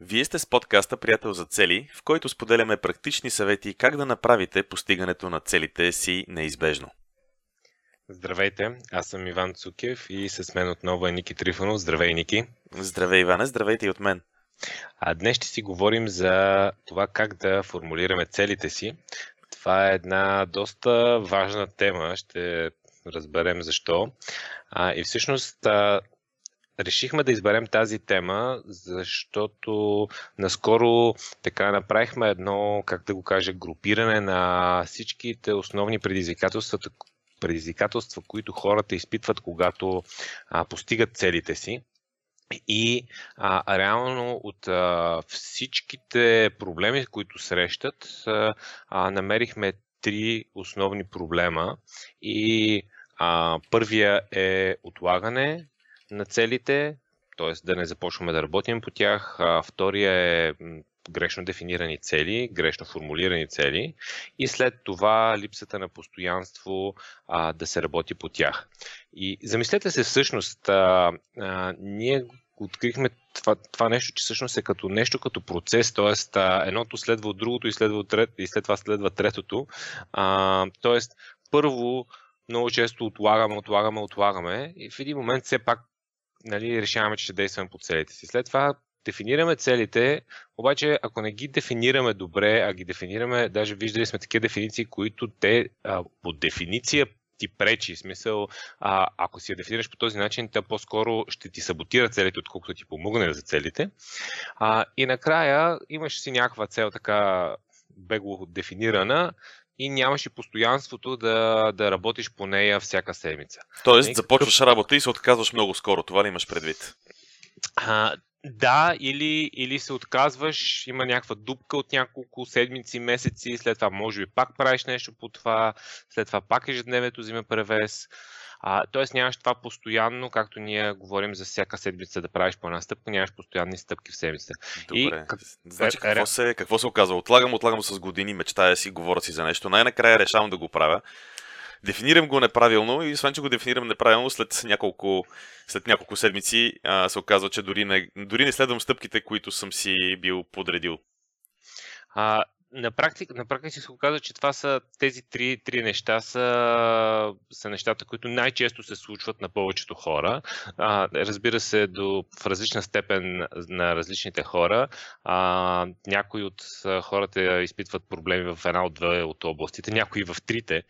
Вие сте с подкаста Приятел за цели, в който споделяме практични съвети как да направите постигането на целите си неизбежно. Здравейте, аз съм Иван Цукев и с мен отново е Ники Трифонов. Здравей, Ники! Здравей, Иване, здравейте и от мен! А днес ще си говорим за това как да формулираме целите си. Това е една доста важна тема, ще разберем защо. А, и всъщност а, решихме да изберем тази тема, защото наскоро така направихме едно, как да го кажа, групиране на всичките основни предизвикателства, предизвикателства, които хората изпитват, когато а, постигат целите си. И а, реално от а, всичките проблеми, които срещат, а, а, намерихме три основни проблема. И а, първия е отлагане на целите, т.е. да не започваме да работим по тях. А, втория е грешно дефинирани цели, грешно формулирани цели и след това липсата на постоянство а, да се работи по тях. И замислете се всъщност, а, а, ние открихме това, това нещо, че всъщност е като нещо като процес, т.е. едното следва от другото и, следва от трет, и след това следва третото. т.е. първо много често отлагаме, отлагаме, отлагаме и в един момент все пак нали, решаваме, че ще действаме по целите си. След това дефинираме целите, обаче ако не ги дефинираме добре, а ги дефинираме, даже виждали сме такива дефиниции, които те а, по дефиниция ти пречи. В смисъл, а, ако си я дефинираш по този начин, тя по-скоро ще ти саботира целите, отколкото ти помогне за целите. А, и накрая имаш си някаква цел така бегло дефинирана, и нямаш и постоянството да, да работиш по нея всяка седмица. Тоест, започваш работа и се отказваш много скоро. Това ли имаш предвид? А, да, или, или се отказваш, има някаква дупка от няколко седмици, месеци, след това може би пак правиш нещо по това, след това пак ежедневието взима превес. А, тоест нямаш това постоянно, както ние говорим за всяка седмица да правиш по една стъпка, нямаш постоянни стъпки в седмицата. Добре. И, как... Значи какво се, какво се оказва? Отлагам, отлагам с години, мечтая си, говоря си за нещо. Най-накрая решавам да го правя. Дефинирам го неправилно и освен, че го дефинирам неправилно, след няколко, след няколко седмици а, се оказва, че дори не, дори не следвам стъпките, които съм си бил подредил. А, на практика, на практика се оказа, че това са тези три, три неща са, са нещата, които най-често се случват на повечето хора. А, разбира се, до, в различна степен на различните хора. А, някои от хората изпитват проблеми в една от две от областите, някои в трите.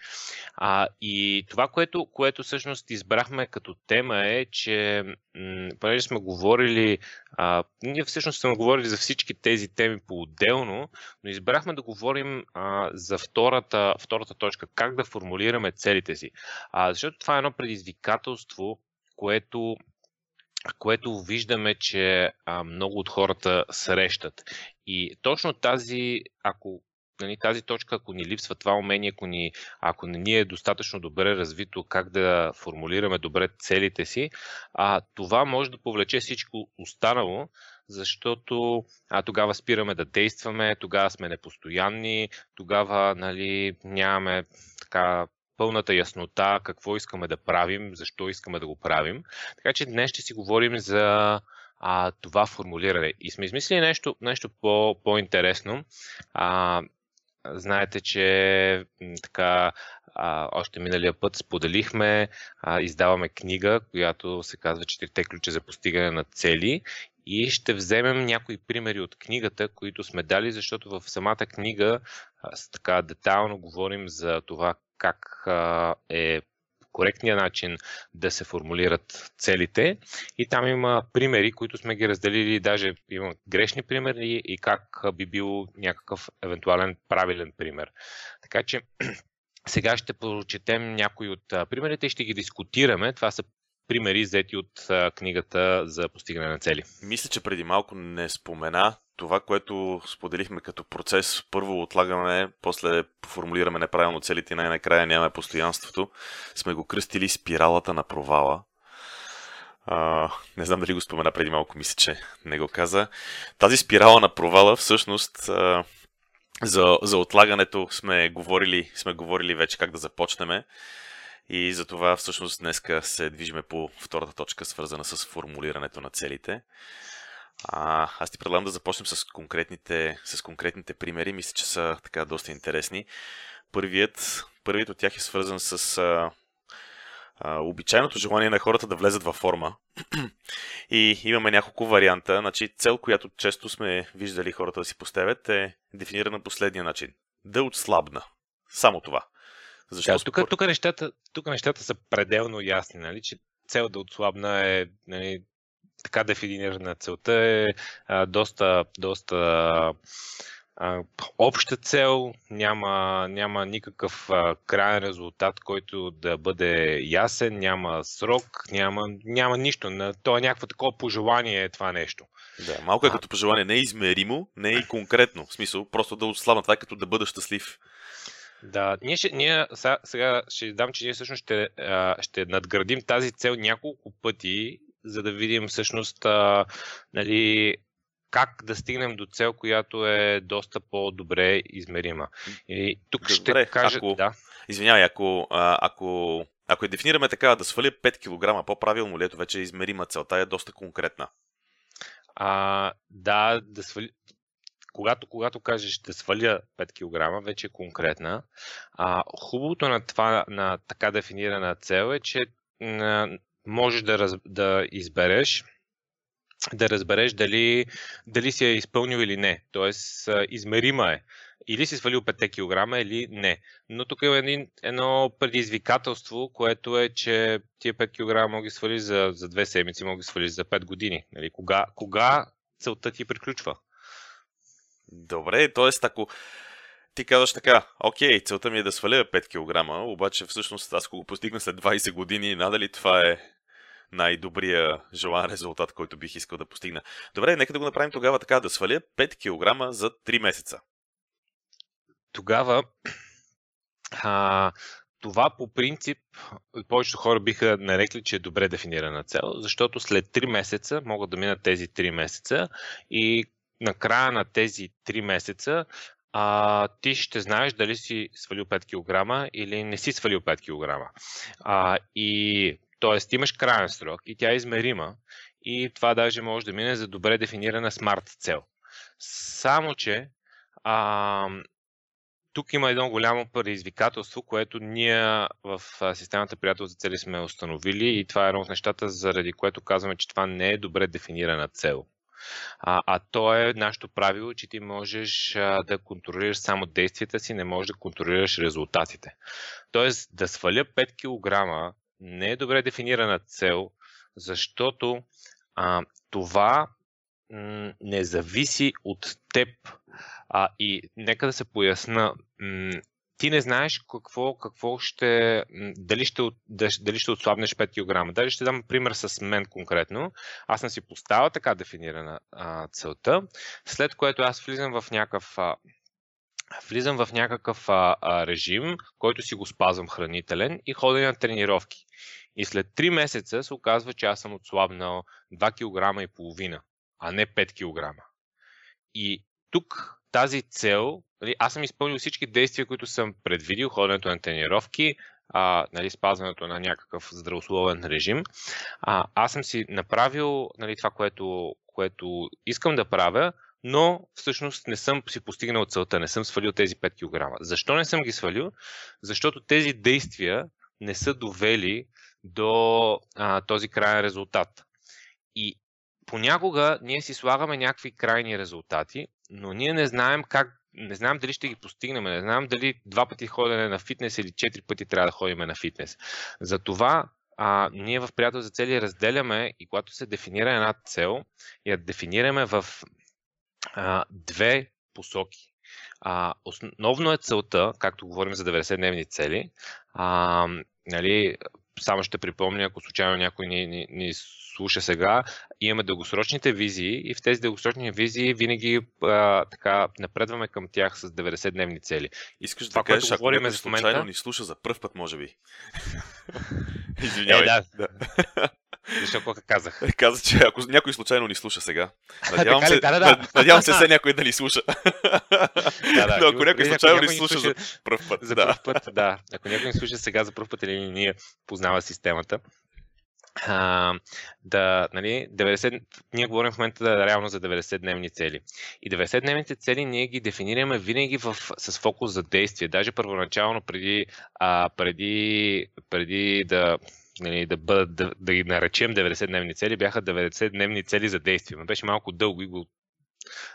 А, и това, което, което всъщност избрахме като тема е, че м- понеже сме говорили а, ние всъщност сме говорили за всички тези теми по-отделно, но избрахме да говорим а, за втората, втората точка, как да формулираме целите си. А, защото това е едно предизвикателство, което което виждаме, че а, много от хората срещат. И точно тази, ако нали, тази точка, ако ни липсва това умение, ако, ни, ако не ни е достатъчно добре развито как да формулираме добре целите си, а, това може да повлече всичко останало, защото а, тогава спираме да действаме, тогава сме непостоянни, тогава нали, нямаме така пълната яснота какво искаме да правим, защо искаме да го правим. Така че днес ще си говорим за а, това формулиране. И сме измислили нещо, нещо по, по-интересно. А, Знаете, че така а, още миналия път споделихме, а, издаваме книга, която се казва Четирите ключа за постигане на цели и ще вземем някои примери от книгата, които сме дали, защото в самата книга а, така детайлно говорим за това как а, е коректния начин да се формулират целите. И там има примери, които сме ги разделили, даже има грешни примери и как би бил някакъв евентуален правилен пример. Така че сега ще прочетем някои от примерите и ще ги дискутираме. Това са примери, взети от книгата за постигане на цели. Мисля, че преди малко не спомена това, което споделихме като процес. Първо отлагаме, после формулираме неправилно целите и най-накрая нямаме постоянството. Сме го кръстили спиралата на провала. А, не знам дали го спомена преди малко, мисля, че не го каза. Тази спирала на провала всъщност а, за, за отлагането сме говорили, сме говорили вече как да започнем. И за това всъщност днеска се движиме по втората точка, свързана с формулирането на целите. А, аз ти предлагам да започнем с конкретните, с конкретните примери. Мисля, че са така доста интересни. Първият, първият от тях е свързан с а, а, обичайното желание на хората да влезат във форма. И имаме няколко варианта. Значи, цел, която често сме виждали хората да си поставят е дефинирана последния начин. Да отслабна. Само това. Защо да, тук, тук, нещата, тук нещата са пределно ясни, нали, че цел да отслабна е нали, така дефинирана целта е а, доста, доста а, обща цел, няма, няма никакъв а, крайен резултат, който да бъде ясен, няма срок, няма, няма нищо. То е някакво такова пожелание е това нещо. Да, малко е а... като пожелание, не е измеримо, не е и конкретно. В смисъл, просто да отслабна. Това е като да бъда щастлив. Да, ние, ще, ние сега, сега ще дам, че ние всъщност ще, а, ще надградим тази цел няколко пъти, за да видим всъщност а, нали, как да стигнем до цел, която е доста по-добре измерима. И тук Добре, ще кажа... Ако, да. Извинявай, ако, ако, ако я дефинираме така, да сваля 5 кг, по-правилно ли ето вече е измерима целта е доста конкретна? А, да, да свали... Когато, когато кажеш да сваля 5 кг, вече е конкретна. А, хубавото на това, на така дефинирана цел е, че можеш да, раз, да избереш да разбереш дали, дали си е изпълнил или не. Тоест, измерима е. Или си свалил 5 кг или не. Но тук е един, едно предизвикателство, което е, че тия 5 кг мога да свалиш за, за 2 седмици, мога да свалиш за 5 години. Нали? Кога, кога целта ти приключва? Добре, т.е. ако ти казваш така, окей, целта ми е да сваля 5 кг, обаче всъщност аз ако го постигна след 20 години, надали това е най-добрия желан резултат, който бих искал да постигна. Добре, нека да го направим тогава така, да сваля 5 кг за 3 месеца. Тогава а, това по принцип повечето хора биха нарекли, че е добре дефинирана цел, защото след 3 месеца могат да минат тези 3 месеца и на края на тези 3 месеца а, ти ще знаеш дали си свалил 5 кг или не си свалил 5 кг. А, и Тоест, имаш крайен срок и тя е измерима и това даже може да мине за добре дефинирана смарт цел. Само, че а, тук има едно голямо предизвикателство, което ние в системата приятел за цели сме установили и това е едно от нещата, заради което казваме, че това не е добре дефинирана цел. А, а то е нашето правило, че ти можеш а, да контролираш само действията си, не можеш да контролираш резултатите. Тоест да сваля 5 кг не е добре дефинирана цел, защото а, това м- не зависи от теб. А, и нека да се поясна. М- ти не знаеш какво, какво ще, дали ще, дали ще отслабнеш 5 кг. Дали ще дам пример с мен конкретно. Аз съм си поставил така дефинирана а, целта, след което аз влизам в някакъв влизам в някакъв а, а, режим, който си го спазвам хранителен и ходя на тренировки. И след 3 месеца се оказва, че аз съм отслабнал 2 кг и половина, а не 5 кг. И тук тази цел, нали, аз съм изпълнил всички действия, които съм предвидил, ходенето на тренировки, а, нали, спазването на някакъв здравословен режим. А, аз съм си направил нали, това, което, което искам да правя, но всъщност не съм си постигнал целта, не съм свалил тези 5 кг. Защо не съм ги свалил? Защото тези действия не са довели до а, този крайен резултат. И понякога ние си слагаме някакви крайни резултати, но ние не знаем как, не знаем дали ще ги постигнем, не знаем дали два пъти ходене на фитнес или четири пъти трябва да ходим на фитнес. Затова а, ние в приятел за цели разделяме и когато се дефинира една цел, я дефинираме в а, две посоки. А, основно е целта, както говорим за 90-дневни цели, а, нали, само ще припомня, ако случайно някой ни, ни, ни слуша сега, имаме дългосрочните визии и в тези дългосрочни визии винаги а, така напредваме към тях с 90-дневни цели. Искаш Това, да кажеш, ако някой случайно момента... ни слуша за първ път, може би. Извинявай. Е, да. да. Защо какво казах? Каза, че ако някой случайно ни слуша сега, надявам се, да, да. надявам се все някой да ни слуша. Да, да. Но ако някой случайно ни слуша, за първ път. За да. първ път, да. Ако някой ни слуша сега за първ път или ние познава системата, а, да, нали, 90, ние говорим в момента да, реално за 90-дневни цели. И 90-дневните цели ние ги дефинираме винаги в, с фокус за действие. Даже първоначално преди, а, преди, преди да, нали, да, бъдат, да, да ги наречем 90-дневни цели, бяха 90-дневни цели за действие. Но беше малко дълго и го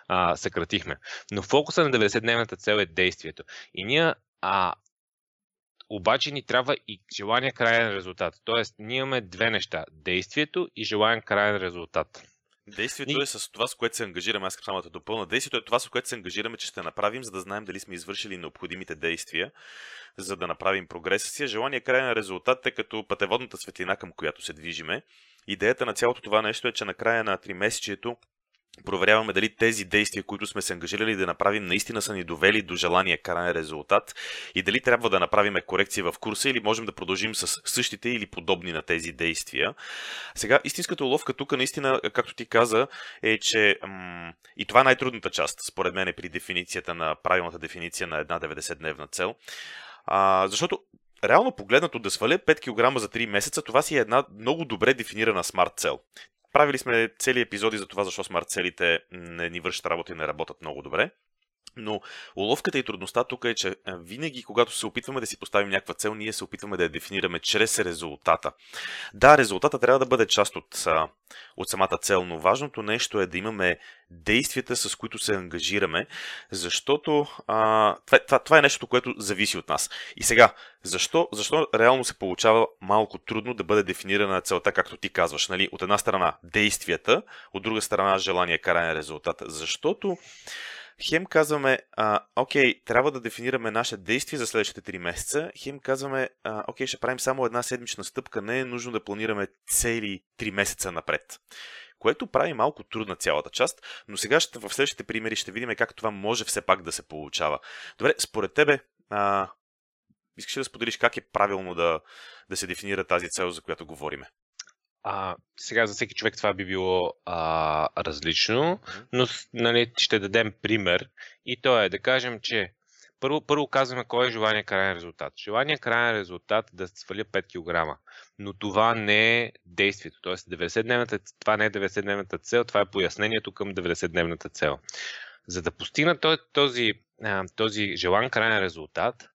а, съкратихме. Но фокуса на 90-дневната цел е действието. И ние а, обаче ни трябва и желания крайен резултат. Тоест, ние имаме две неща. Действието и желаен крайен резултат. Действието и... е с това, с което се ангажираме. Аз само да допълна. Действието е това, с което се ангажираме, че ще направим, за да знаем дали сме извършили необходимите действия, за да направим прогреса си. Желание крайен резултат е като пътеводната светлина, към която се движиме. Идеята на цялото това нещо е, че на края на 3 месечието проверяваме дали тези действия, които сме се ангажирали да направим, наистина са ни довели до желания крайен резултат и дали трябва да направим корекции в курса или можем да продължим с същите или подобни на тези действия. Сега, истинската уловка тук наистина, както ти каза, е, че м- и това е най-трудната част, според мен, е при дефиницията на правилната дефиниция на една 90-дневна цел. А, защото реално погледнато да сваля 5 кг за 3 месеца, това си е една много добре дефинирана смарт цел. Правили сме цели епизоди за това, защо смарт целите не ни вършат работа и не работят много добре. Но уловката и трудността тук е, че винаги, когато се опитваме да си поставим някаква цел, ние се опитваме да я дефинираме чрез резултата. Да, резултата трябва да бъде част от, от самата цел, но важното нещо е да имаме действията, с които се ангажираме, защото а, това, това, това е нещо, което зависи от нас. И сега, защо, защо реално се получава малко трудно да бъде дефинирана целта, както ти казваш? Нали? От една страна действията, от друга страна желание, каране резултата. Защото хем казваме, а, окей, трябва да дефинираме наше действие за следващите 3 месеца, хем казваме, а, окей, ще правим само една седмична стъпка, не е нужно да планираме цели 3 месеца напред. Което прави малко трудна цялата част, но сега ще, в следващите примери ще видим как това може все пак да се получава. Добре, според тебе, а, искаш ли да споделиш как е правилно да, да се дефинира тази цел, за която говориме? А, сега за всеки човек това би било а, различно, но нали, ще дадем пример и то е да кажем, че първо, първо казваме кой е желания крайен резултат. Желания крайен резултат е да сваля 5 кг, но това не е действието. Тоест 90-дневната, това не е 90-дневната цел, това е пояснението към 90-дневната цел. За да постигна този, този желан крайен резултат,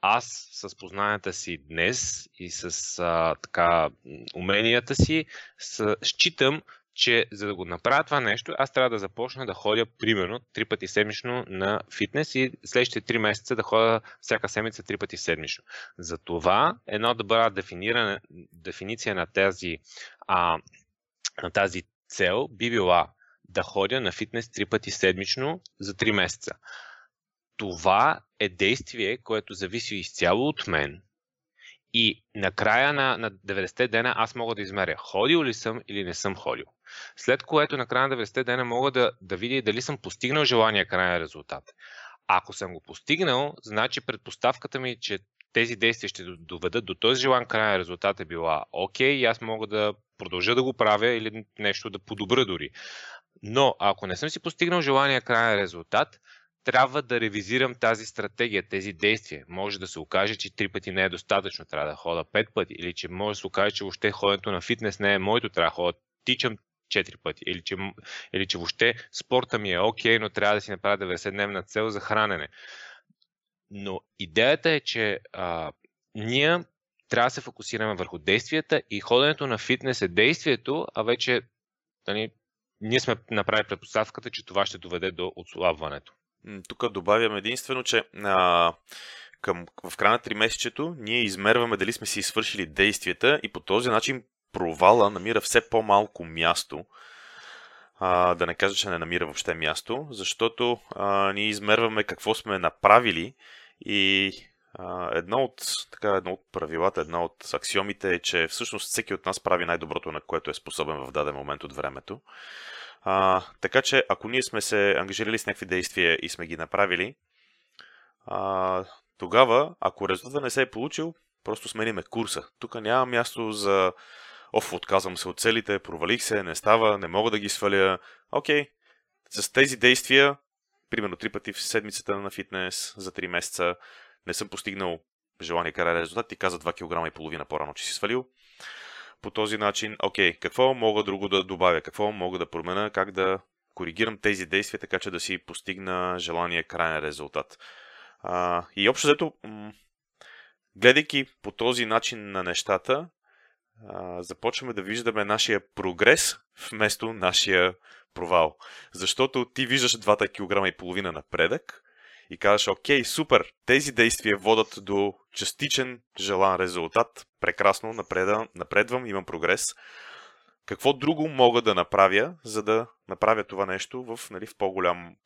аз с познанията си днес и с а, така, уменията си с, считам, че за да го направя това нещо, аз трябва да започна да ходя примерно три пъти седмично на фитнес и следващите три месеца да ходя всяка седмица три пъти седмично. Затова едно добра дефиниция на тази, а, на тази цел би била да ходя на фитнес три пъти седмично за три месеца това е действие, което зависи изцяло от мен. И накрая на, на 90 дена аз мога да измеря ходил ли съм или не съм ходил. След което на края на 90 дена мога да, да видя дали съм постигнал желания крайен резултат. Ако съм го постигнал, значи предпоставката ми, че тези действия ще доведат до този желан крайен резултат е била окей и аз мога да продължа да го правя или нещо да подобра дори. Но ако не съм си постигнал желания крайен резултат, трябва да ревизирам тази стратегия, тези действия. Може да се окаже, че три пъти не е достатъчно, трябва да хода пет пъти, или че може да се окаже, че въобще ходенето на фитнес не е моето, трябва да ходя, тичам четири пъти, или че, или че въобще спорта ми е окей, но трябва да си направя 90-дневна цел за хранене. Но идеята е, че а, ние трябва да се фокусираме върху действията и ходенето на фитнес е действието, а вече нали, ние сме направили предпоставката, че това ще доведе до отслабването. Тук добавям единствено, че а, към, в края на 3 месечето ние измерваме дали сме си свършили действията и по този начин провала намира все по-малко място. А, да не кажа, че не намира въобще място, защото а, ние измерваме какво сме направили и едно, от, така, едно от правилата, една от аксиомите е, че всъщност всеки от нас прави най-доброто, на което е способен в даден момент от времето. А, така че, ако ние сме се ангажирали с някакви действия и сме ги направили, а, тогава, ако резултата не се е получил, просто смениме курса. Тук няма място за оф, отказвам се от целите, провалих се, не става, не мога да ги сваля. Окей, с тези действия, примерно три пъти в седмицата на фитнес за 3 месеца, не съм постигнал желания кариерен резултат, ти каза 2 кг и половина по-рано, че си свалил. по този начин, окей, какво мога друго да добавя, какво мога да променя, как да коригирам тези действия, така че да си постигна желания крайен резултат. А, и общо взето, гледайки по този начин на нещата, а, започваме да виждаме нашия прогрес вместо нашия провал. Защото ти виждаш 2 кг и половина напредък и казваш, окей, супер, тези действия водат до частичен желан резултат, прекрасно, напредвам, напредвам имам прогрес. Какво друго мога да направя, за да направя това нещо в, нали, в по-голям,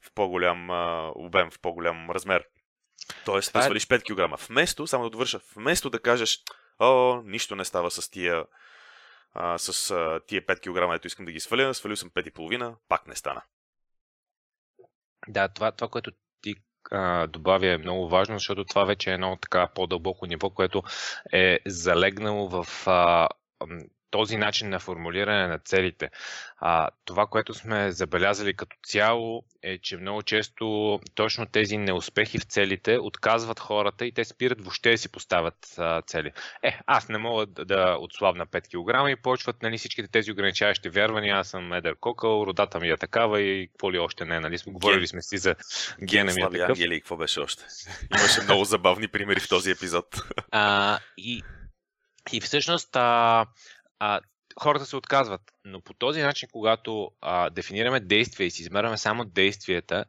в по-голям а, обем, в по-голям размер? Тоест, да е свалиш 5 кг. Вместо, само да довърша, вместо да кажеш, о, нищо не става с тия, а, с а, тия 5 кг, ето искам да ги сваля, свалил съм 5,5, пак не стана. Да, това, това което добавя е много важно, защото това вече е едно така по-дълбоко ниво, което е залегнало в а, този начин на формулиране на целите. А, това, което сме забелязали като цяло е, че много често точно тези неуспехи в целите отказват хората и те спират въобще да си поставят а, цели. Е, аз не мога да, да отслабна 5 кг и почват нали, всичките тези ограничаващи вярвания. Аз съм едър кокъл, родата ми е такава и какво ли още не. Нали? Говорили сме си за гена ми е такъв. Ангели, какво беше още? Имаше много забавни примери в този епизод. А, и, и всъщност а, а, хората се отказват. Но по този начин, когато а, дефинираме действия и си измерваме само действията,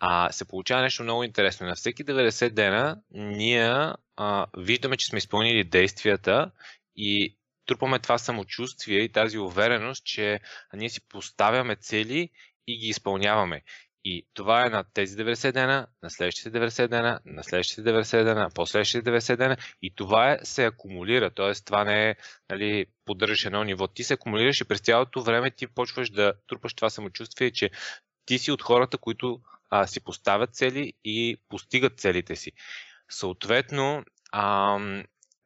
а, се получава нещо много интересно. На всеки 90 дена ние а, виждаме, че сме изпълнили действията и трупаме това самочувствие и тази увереност, че ние си поставяме цели и ги изпълняваме. И това е на тези 90 дена, на следващите 90 дена, на следващите 90 дена, последващите 90 дена и това е, се акумулира. Т.е. това не е нали, поддържаш едно ниво. Ти се акумулираш и през цялото време ти почваш да трупаш това самочувствие, че ти си от хората, които а, си поставят цели и постигат целите си. Съответно, а,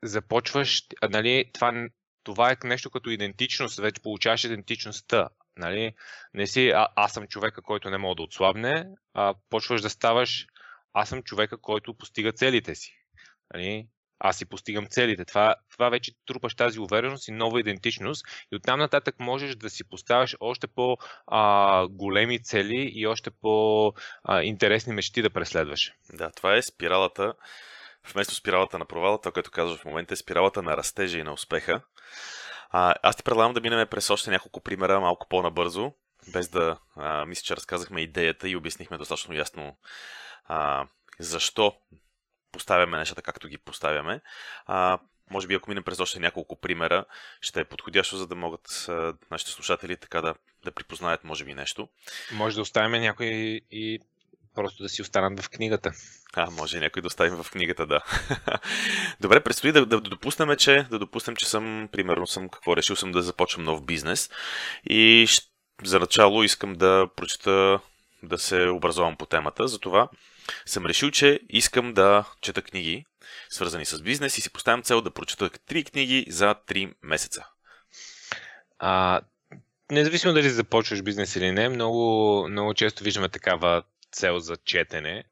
започваш, нали, това, това е нещо като идентичност, вече получаваш идентичността. Нали? Не си а, аз съм човека, който не мога да отслабне, а почваш да ставаш аз съм човека, който постига целите си. Нали? Аз си постигам целите. Това, това вече трупаш тази увереност и нова идентичност и оттам нататък можеш да си поставяш още по-големи цели и още по-интересни мечти да преследваш. Да, това е спиралата, вместо спиралата на провала, това, което казваш в момента е спиралата на растежа и на успеха. А, аз ти предлагам да минем през още няколко примера малко по-набързо, без да а, мисля, че разказахме идеята и обяснихме достатъчно ясно а, защо поставяме нещата както ги поставяме. А, може би ако минем през още няколко примера, ще е подходящо, за да могат а, нашите слушатели така да, да припознаят може би нещо. Може да оставим някои и просто да си останат в книгата. А, може някой да оставим в книгата, да. Добре, предстои да, да, допуснем, че, да допуснем, че съм, примерно съм, какво решил съм да започвам нов бизнес и за начало искам да прочета, да се образовам по темата, затова съм решил, че искам да чета книги, свързани с бизнес и си поставям цел да прочета три книги за 3 месеца. А, независимо дали започваш бизнес или не, много, много често виждаме такава цел за четене.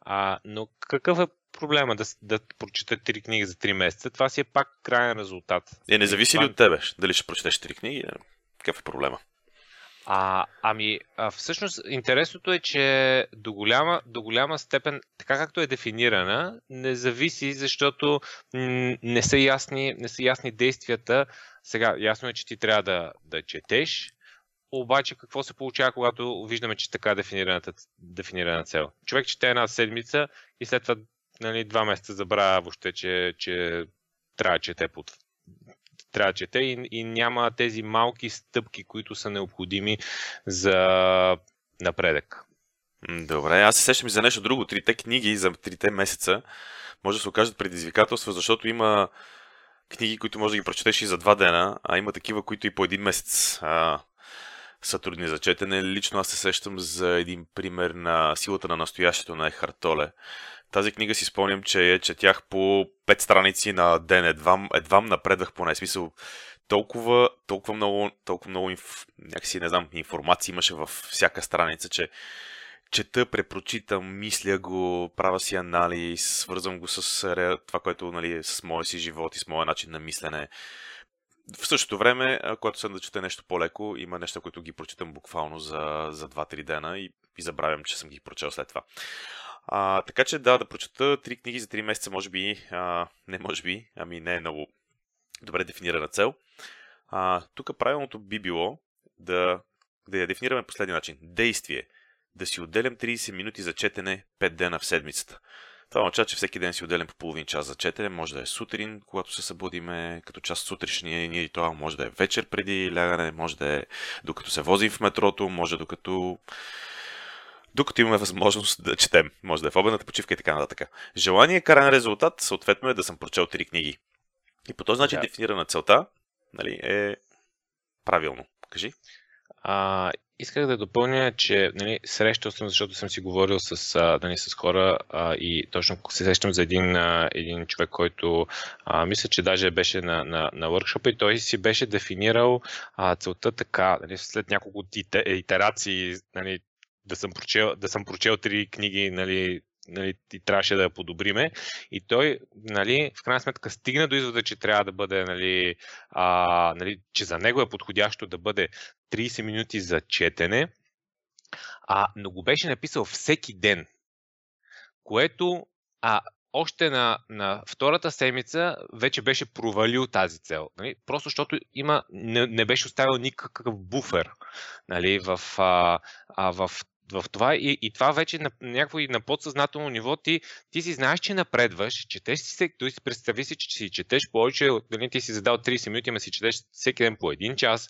А, но какъв е проблема да, да прочета три книги за 3 месеца? Това си е пак крайен резултат. Е, не зависи ли от тебе? Дали ще прочетеш три книги? Какъв е проблема? А, ами, а, всъщност, интересното е, че до голяма, до голяма степен, така както е дефинирана, не зависи, защото не са ясни, не са ясни действията. Сега, ясно е, че ти трябва да, да четеш, обаче какво се получава, когато виждаме, че така е дефинираната, дефинирана цел? Човек чете една седмица и след това нали, два месеца забравя въобще, че, че трябва да чете под трябва да чете и, и няма тези малки стъпки, които са необходими за напредък. Добре, аз се сещам и за нещо друго. Трите книги за трите месеца може да се окажат предизвикателства, защото има книги, които може да ги прочетеш и за два дена, а има такива, които и по един месец а, са трудни за четене. Лично аз се сещам за един пример на силата на настоящето на Ехарт Толе. Тази книга си спомням, че я четях по 5 страници на ден. Едвам, едвам напредвах поне. Смисъл, толкова, толкова много, толкова много инф, някакси, не знам, информация имаше във всяка страница, че чета, препрочитам, мисля го, правя си анализ, свързвам го с това, което нали, с моя си живот и с моя начин на мислене в същото време, когато съм да чета нещо по-леко, има неща, които ги прочитам буквално за, за 2-3 дена и, и забравям, че съм ги прочел след това. А, така че да, да прочета три книги за 3 месеца, може би, а, не може би, ами не е много добре дефинирана цел. А, тук правилното би било да, да я дефинираме последния начин. Действие. Да си отделям 30 минути за четене 5 дена в седмицата. Това означава, че всеки ден си отделям по половин час за четене. Може да е сутрин, когато се събудиме, като част от сутрешния ни ритуал. Може да е вечер преди лягане, може да е докато се возим в метрото, може докато докато имаме възможност да четем. Може да е в обедната почивка и така нататък. Желание каран резултат, съответно е да съм прочел три книги. И по този начин да. дефинирана целта нали, е правилно. Кажи. А, исках да допълня, че нали, срещал съм, защото съм си говорил с, а, нали, с хора а, и точно се срещам за един, а, един човек, който а, мисля, че даже беше на, на, на workshop и той си беше дефинирал а, целта така, нали, след няколко итерации, нали, да съм прочел, да съм прочел три книги, нали, нали, и трябваше да я подобриме. И той, нали, в крайна сметка, стигна до извода, че трябва да бъде, нали, а, нали, че за него е подходящо да бъде 30 минути за четене, а, но го беше написал всеки ден, което а, още на, на втората седмица вече беше провалил тази цел. Нали? Просто защото има, не, не беше оставил никакъв буфер нали? в, а, а, в в това и, и това вече на някакво и на подсъзнателно ниво ти, ти си знаеш, че напредваш, четеш си си представи си, че си четеш повече, дали ти си задал 30 минути, ама си четеш всеки ден по един час,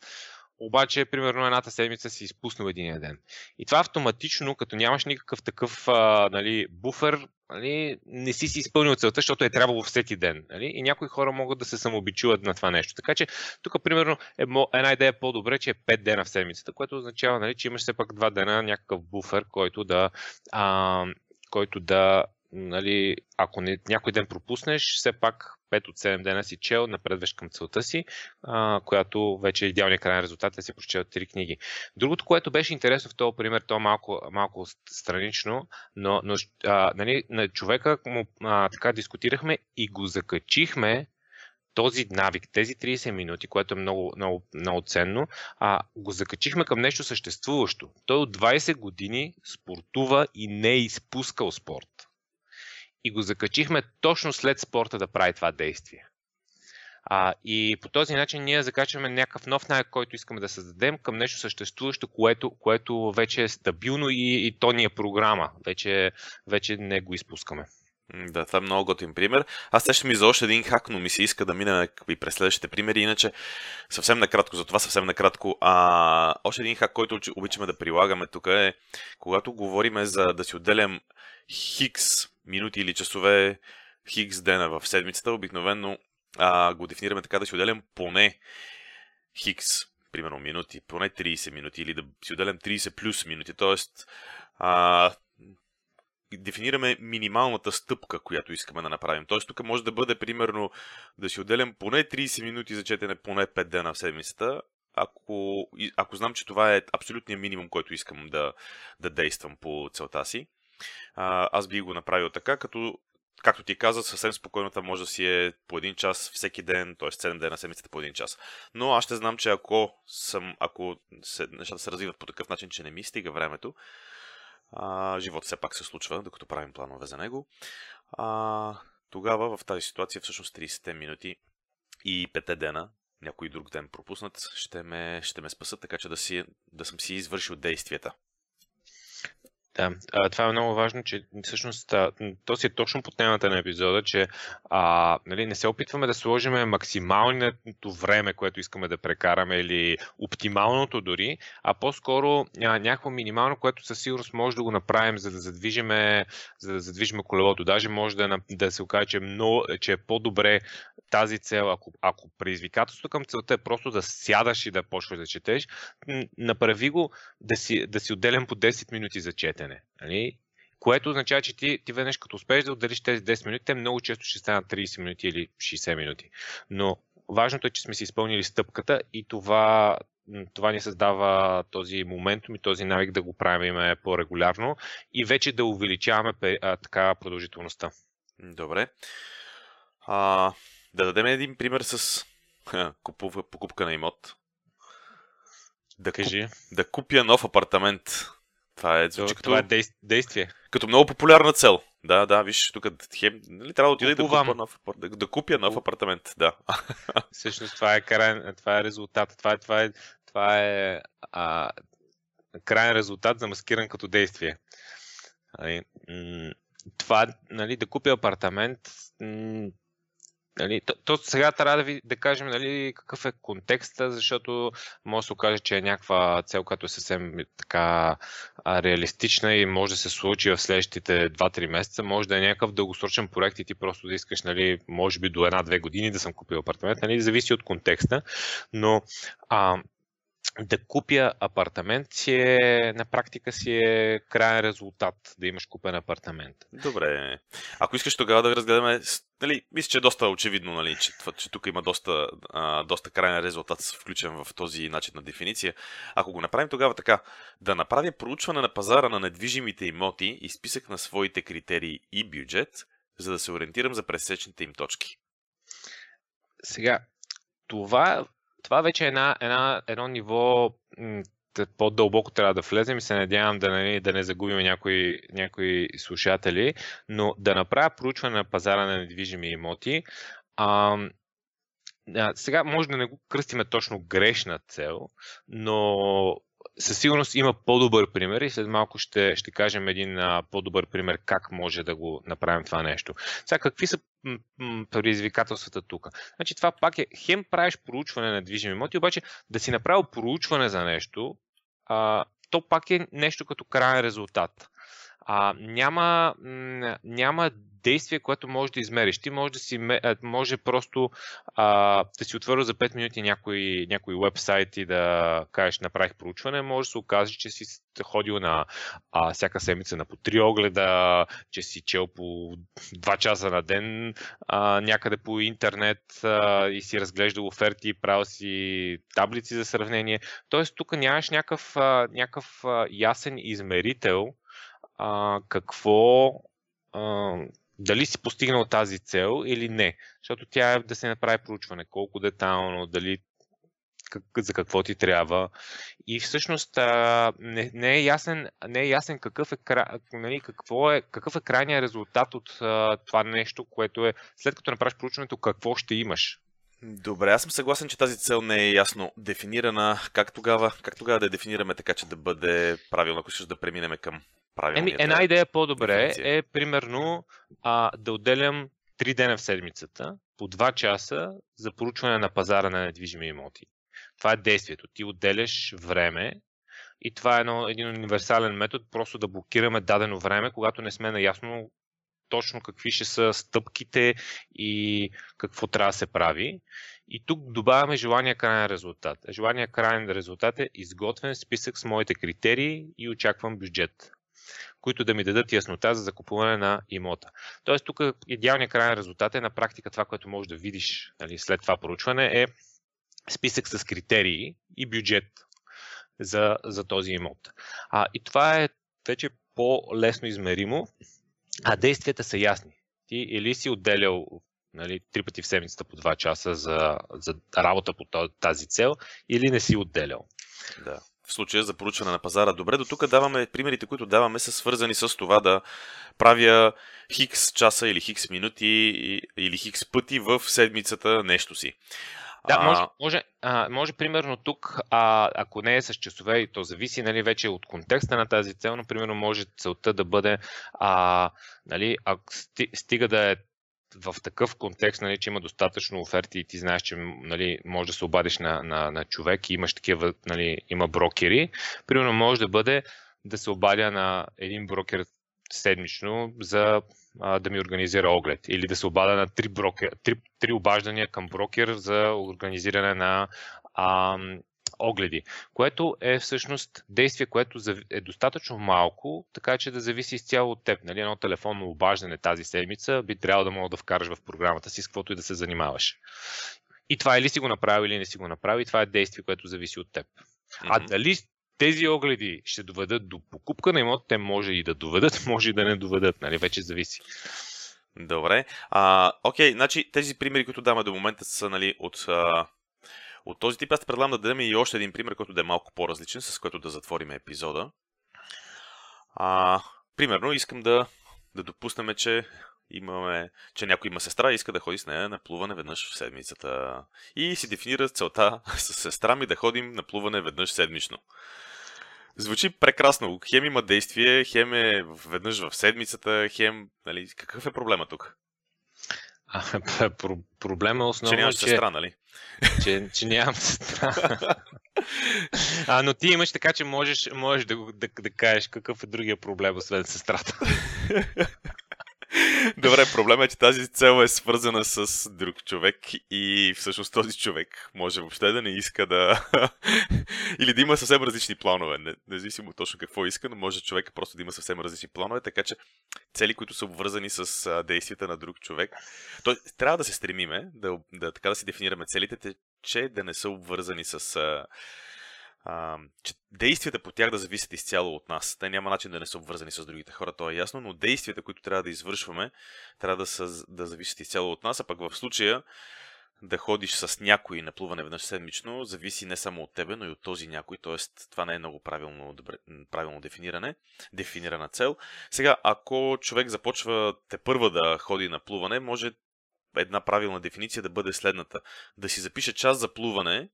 обаче, примерно, едната седмица си изпуснал един ден. И това автоматично, като нямаш никакъв такъв а, нали, буфер, нали, не си си изпълнил целта, защото е трябвало всеки ден. Нали? И някои хора могат да се самообичуват на това нещо. Така че, тук, примерно, е, една идея е по-добре, че е 5 дена в седмицата, което означава, нали, че имаш все пак 2 дена някакъв буфер, който да, а, който да нали, ако не, някой ден пропуснеш, все пак 5 от 7 дена си чел, напредваш към целта си, а, която вече е идеалният крайен резултат е си прочел 3 книги. Другото, което беше интересно в този пример, то е малко, малко странично, но, но а, нали, на човека му а, така дискутирахме и го закачихме този навик, тези 30 минути, което е много, много, много ценно, а, го закачихме към нещо съществуващо. Той от 20 години спортува и не е изпускал спорт и го закачихме точно след спорта да прави това действие. А, и по този начин ние закачваме някакъв нов навик, който искаме да създадем към нещо съществуващо, което, което вече е стабилно и, и то ни е програма. Вече, вече не го изпускаме. Да, това е много готин пример. Аз ще ми за още един хак, но ми се иска да минем и през следващите примери. Иначе, съвсем накратко, за това съвсем накратко. А, още един хак, който обичаме да прилагаме тук е, когато говорим за да си отделям хикс минути или часове, хикс дена в седмицата, обикновено а, го дефинираме така да си отделям поне хикс, примерно минути, поне 30 минути или да си отделям 30 плюс минути, т.е. дефинираме минималната стъпка, която искаме да направим. Т.е. тук може да бъде примерно да си отделям поне 30 минути за четене поне 5 дена в седмицата, ако, ако знам, че това е абсолютният минимум, който искам да, да действам по целта си аз би го направил така, като както ти каза, съвсем спокойно това може да си е по един час всеки ден, т.е. 7 дена на седмицата по един час. Но аз ще знам, че ако, съм, ако се, нещата се развиват по такъв начин, че не ми стига времето, а, живота все пак се случва, докато правим планове за него, а, тогава в тази ситуация всъщност 30 минути и 5 дена, някой друг ден пропуснат, ще ме, ще ме спасат, така че да, си, да съм си извършил действията. Да, а, това е много важно, че всъщност а, то си е точно по темата на епизода, че а, нали, не се опитваме да сложим максималното време, което искаме да прекараме или оптималното дори, а по-скоро а, някакво минимално, което със сигурност може да го направим, за да задвижиме, за да задвижиме колелото. Даже може да, да се окаже, че, е много, че е по-добре тази цел, ако, ако предизвикателството към целта е просто да сядаш и да почваш да четеш, направи го да си, да си отделям по 10 минути за четене. Нали? Което означава, че ти, ти веднъж като успееш да отделиш тези 10 минути, те много често ще станат 30 минути или 60 минути. Но важното е, че сме си изпълнили стъпката и това, това ни създава този момент и този навик да го правим по-регулярно и вече да увеличаваме така продължителността. Добре. А, да дадем един пример с Купува покупка на имот. Да, Кажи. Куп, да купя нов апартамент. Това е, звучи като, това е действие. Като много популярна цел. Да, да, виж, тук хем, нали, трябва да отида да купя, нов, да, да купя нов апартамент. Да. Всъщност това е, край, това е резултат. Това е, това е, това е а, крайен резултат замаскиран като действие. Нали, това, нали, да купя апартамент, Нали, то, то сега трябва да, ви, да кажем нали, какъв е контекста, защото може да се окаже, че е някаква цел, която е съвсем така реалистична и може да се случи в следващите 2-3 месеца. Може да е някакъв дългосрочен проект и ти просто да искаш, нали, може би до една-две години да съм купил апартамент. Нали, зависи от контекста. Но а, да купя апартамент си е, на практика си е крайен резултат да имаш купен апартамент. Добре. Ако искаш тогава да разгледаме, нали, мисля, че е доста очевидно, нали, че, че тук има доста, а, доста крайен резултат включен в този начин на дефиниция. Ако го направим тогава така, да направя проучване на пазара на недвижимите имоти и списък на своите критерии и бюджет, за да се ориентирам за пресечните им точки. Сега, това това вече е една, една, едно ниво по-дълбоко трябва да влезем и се надявам да, нали, да не загубим някои, някои слушатели, но да направя проучване на пазара на недвижими имоти. А, а, сега може да не го кръстиме точно грешна цел, но със сигурност има по-добър пример и след малко ще, ще кажем един а, по-добър пример как може да го направим това нещо. Сега, какви са предизвикателствата тук? Значи това пак е, хем правиш проучване на движими имоти, обаче да си направил проучване за нещо, а, то пак е нещо като крайен резултат. А, няма, няма действие, което може да измериш. Ти може да си, може просто а, да си отворил за 5 минути някой, някой вебсайт и да кажеш направих проучване, може да се окаже, че си ходил на а, всяка седмица на по три огледа, че си чел по 2 часа на ден а, някъде по интернет а, и си разглеждал оферти, правил си таблици за сравнение. Тоест тук нямаш някакъв, някакъв ясен измерител а, какво а, дали си постигнал тази цел или не. Защото тя е да се направи проучване, колко детайлно, дали как, за какво ти трябва. И всъщност а, не, не, е ясен, не е ясен какъв е, нали, какво е, какъв е крайният резултат от а, това нещо, което е след като направиш проучването, какво ще имаш. Добре, аз съм съгласен, че тази цел не е ясно дефинирана. Как тогава, как тогава да я дефинираме така, че да бъде правилно, ако ще да преминем към Еми, една идея по-добре е, примерно, а, да отделям 3 дена в седмицата, по 2 часа за поручване на пазара на недвижими имоти. Това е действието. Ти отделяш време и това е едно, един универсален метод, просто да блокираме дадено време, когато не сме наясно точно какви ще са стъпките и какво трябва да се прави. И тук добавяме желания крайен резултат. Желания крайен резултат е изготвен списък с моите критерии и очаквам бюджет които да ми дадат яснота за закупуване на имота. Тоест, тук идеалният крайен резултат е на практика това, което можеш да видиш нали, след това поручване е списък с критерии и бюджет за, за този имот. А, и това е вече по-лесно измеримо, а действията са ясни. Ти или си отделял нали, три пъти в седмицата по два часа за, за работа по тази цел, или не си отделял. Да в случая за поручване на пазара. Добре, до тук даваме, примерите, които даваме са свързани с това да правя хикс часа или хикс минути или хикс пъти в седмицата нещо си. Да, може, може, а, може примерно тук, а, ако не е с часове, и то зависи нали, вече от контекста на тази цел, но примерно може целта да бъде, а, нали, а, стига да е в такъв контекст, нали, че има достатъчно оферти и ти знаеш, че нали, може да се обадиш на, на, на човек и имаш такива, нали, има брокери, примерно може да бъде да се обадя на един брокер седмично за а, да ми организира оглед. Или да се обада на три, брокер, три, три обаждания към брокер за организиране на а, огледи, което е всъщност действие, което е достатъчно малко, така че да зависи изцяло от теб. Нали? Едно телефонно обаждане тази седмица би трябвало да мога да вкараш в програмата си с каквото и да се занимаваш. И това или си го направи, или не си го направи, това е действие, което зависи от теб. Mm-hmm. А дали тези огледи ще доведат до покупка на имот, те може и да доведат, може и да не доведат, нали? вече зависи. Добре. А, окей, значи тези примери, които даваме до момента са нали, от, а, от този тип. Аз те предлагам да дадем и още един пример, който да е малко по-различен, с който да затворим епизода. А, примерно, искам да, да допуснем, че имаме, че някой има сестра и иска да ходи с нея на плуване веднъж в седмицата. И си дефинира целта с сестра ми да ходим на плуване веднъж седмично. Звучи прекрасно. Хем има действие, хем е веднъж в седмицата, хем... Нали, какъв е проблема тук? А, про- проблема е основно, че нямаш че, сестра, нали? Че, че нямам сестра. а, но ти имаш така, че можеш, можеш да, да, да кажеш какъв е другия проблем, освен сестрата. Добре, проблема е, че тази цел е свързана с друг човек и всъщност този човек може въобще да не иска да... Или да има съвсем различни планове. Не, независимо точно какво иска, но може човек просто да има съвсем различни планове, така че цели, които са обвързани с действията на друг човек. То, трябва да се стремиме, да, да, така да си дефинираме целите, че да не са обвързани с... А, че действията по тях да зависят изцяло от нас. Те няма начин да не са обвързани с другите хора, то е ясно, но действията, които трябва да извършваме, трябва да, са, да зависят изцяло от нас, а пък в случая да ходиш с някой на плуване веднъж седмично, зависи не само от тебе, но и от този някой, т.е. това не е много правилно, добре, правилно дефиниране, дефинирана цел. Сега, ако човек започва те първа да ходи на плуване, може една правилна дефиниция да бъде следната. Да си запише час за плуване,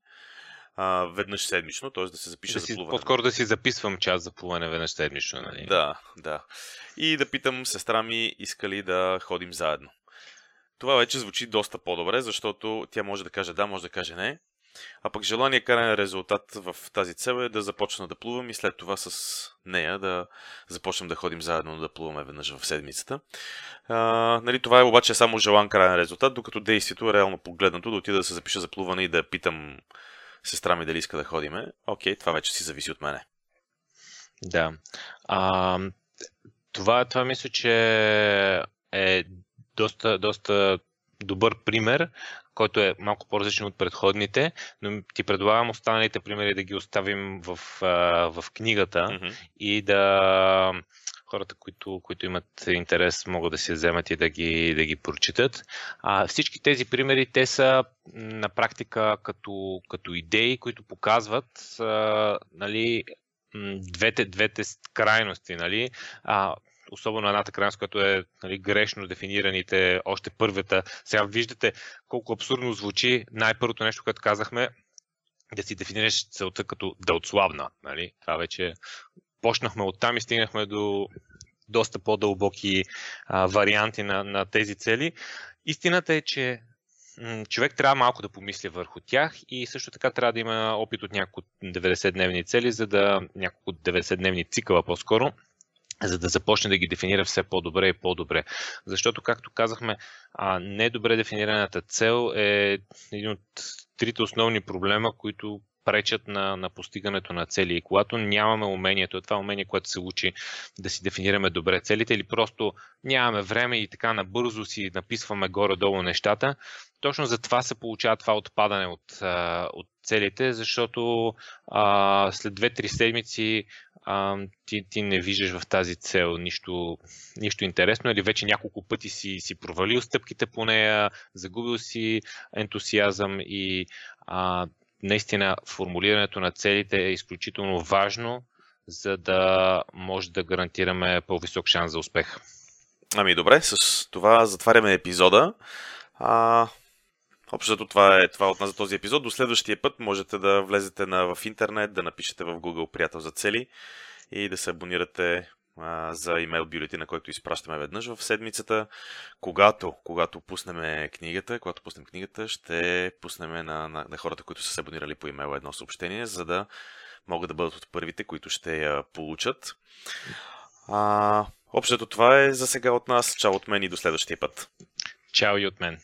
а, веднъж седмично, т.е. да се запиша да си, за плуване. По-скоро да си записвам час за плуване веднъж седмично, нали? Да, да. И да питам сестра ми, иска ли да ходим заедно. Това вече звучи доста по-добре, защото тя може да каже да, може да каже не. А пък желание каране резултат в тази цел е да започна да плувам и след това с нея да започнем да ходим заедно да плуваме веднъж в седмицата. А, нали, това е обаче само желан крайен резултат, докато действието е реално погледнато да отида да се запиша за плуване и да питам сестра ми дали иска да ходиме, окей, това вече си зависи от мене. Да. А, това, това мисля, че е доста, доста добър пример, който е малко по-различен от предходните, но ти предлагам останалите примери да ги оставим в, в книгата mm-hmm. и да хората, които, които имат интерес, могат да си вземат и да ги, да ги прочитат. А, всички тези примери, те са на практика като, като идеи, които показват а, нали, двете, двете крайности. Нали? А, особено едната крайност, която е нали, грешно дефинираните още първата. Сега виждате колко абсурдно звучи най-първото нещо, което казахме, да си дефинираш целта като да отслабна. Нали? Това вече почнахме оттам и стигнахме до доста по-дълбоки а, варианти на, на тези цели. Истината е, че човек трябва малко да помисли върху тях и също така трябва да има опит от няколко 90-дневни цели, за да няколко 90-дневни цикъла по-скоро, за да започне да ги дефинира все по-добре и по-добре. Защото, както казахме, недобре дефинираната цел е един от трите основни проблема, които пречат на, на постигането на цели. И когато нямаме умението, това умение, което се учи да си дефинираме добре целите или просто нямаме време и така набързо си написваме горе-долу нещата, точно за това се получава това отпадане от, от целите, защото а, след 2-3 седмици а, ти, ти не виждаш в тази цел нищо, нищо интересно или вече няколко пъти си, си провалил стъпките по нея, загубил си ентусиазъм и а, наистина формулирането на целите е изключително важно, за да може да гарантираме по-висок шанс за успех. Ами добре, с това затваряме епизода. А, Общото това е това от нас за този епизод. До следващия път можете да влезете на, в интернет, да напишете в Google приятел за цели и да се абонирате за имейл бюлетина, който изпращаме веднъж в седмицата. Когато, когато пуснем книгата, когато пуснем книгата, ще пуснем на, на, на хората, които са се абонирали по имейл едно съобщение, за да могат да бъдат от първите, които ще я получат. А, общото това е за сега от нас. Чао от мен и до следващия път. Чао и от мен.